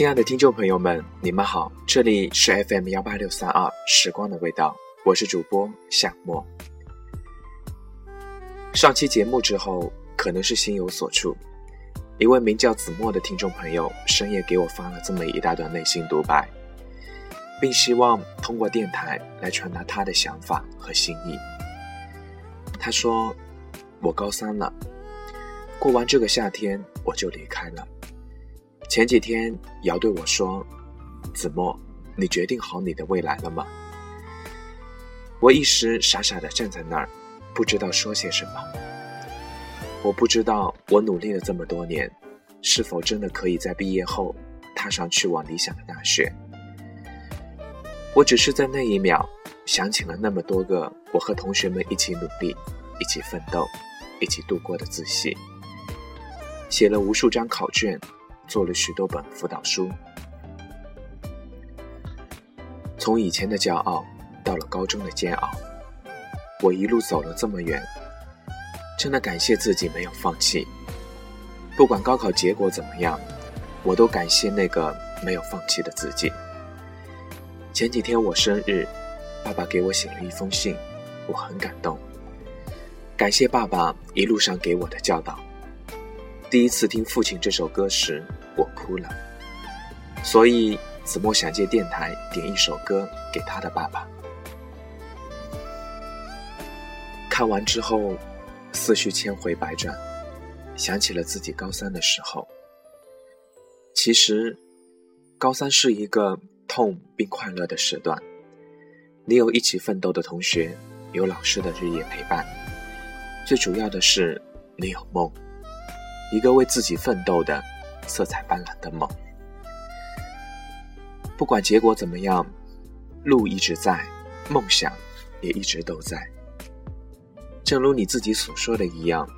亲爱的听众朋友们，你们好，这里是 FM 幺八六三二时光的味道，我是主播夏沫。上期节目之后，可能是心有所触，一位名叫子墨的听众朋友深夜给我发了这么一大段内心独白，并希望通过电台来传达他的想法和心意。他说：“我高三了，过完这个夏天我就离开了。”前几天，瑶对我说：“子墨，你决定好你的未来了吗？”我一时傻傻的站在那儿，不知道说些什么。我不知道我努力了这么多年，是否真的可以在毕业后踏上去往理想的大学。我只是在那一秒想起了那么多个我和同学们一起努力、一起奋斗、一起度过的自习，写了无数张考卷。做了许多本辅导书，从以前的骄傲到了高中的煎熬，我一路走了这么远，真的感谢自己没有放弃。不管高考结果怎么样，我都感谢那个没有放弃的自己。前几天我生日，爸爸给我写了一封信，我很感动，感谢爸爸一路上给我的教导。第一次听父亲这首歌时。我哭了，所以子墨想借电台点一首歌给他的爸爸。看完之后，思绪千回百转，想起了自己高三的时候。其实，高三是一个痛并快乐的时段。你有一起奋斗的同学，有老师的日夜陪伴，最主要的是你有梦，一个为自己奋斗的。色彩斑斓的梦，不管结果怎么样，路一直在，梦想也一直都在。正如你自己所说的一样，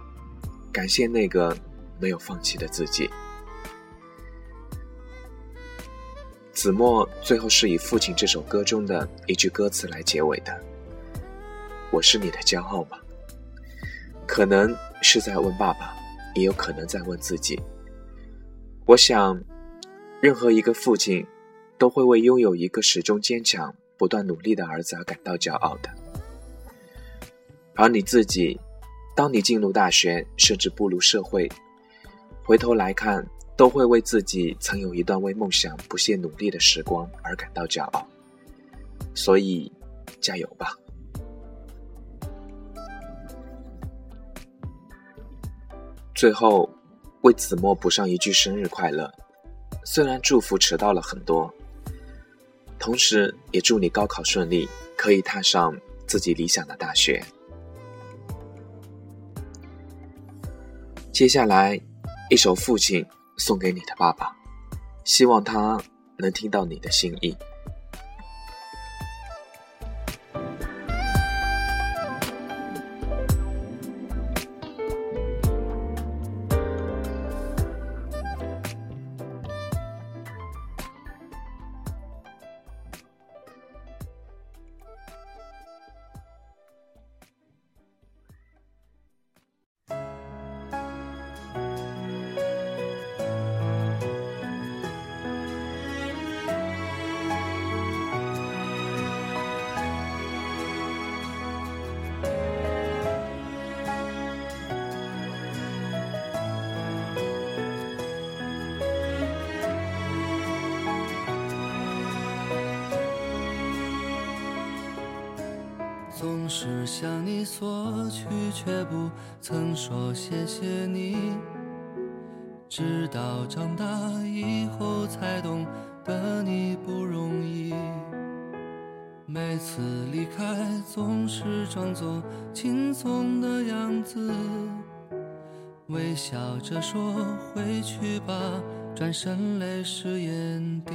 感谢那个没有放弃的自己。子墨最后是以父亲这首歌中的一句歌词来结尾的：“我是你的骄傲吗？”可能是在问爸爸，也有可能在问自己。我想，任何一个父亲都会为拥有一个始终坚强、不断努力的儿子而感到骄傲的。而你自己，当你进入大学，甚至步入社会，回头来看，都会为自己曾有一段为梦想不懈努力的时光而感到骄傲。所以，加油吧！最后。为子墨补上一句生日快乐，虽然祝福迟到了很多，同时也祝你高考顺利，可以踏上自己理想的大学。接下来，一首《父亲》送给你的爸爸，希望他能听到你的心意。总是向你索取，却不曾说谢谢你。直到长大以后，才懂得你不容易。每次离开，总是装作轻松的样子，微笑着说回去吧，转身泪湿眼底。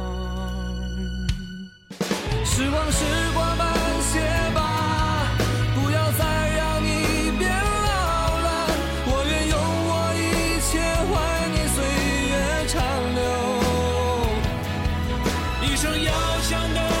想要强的。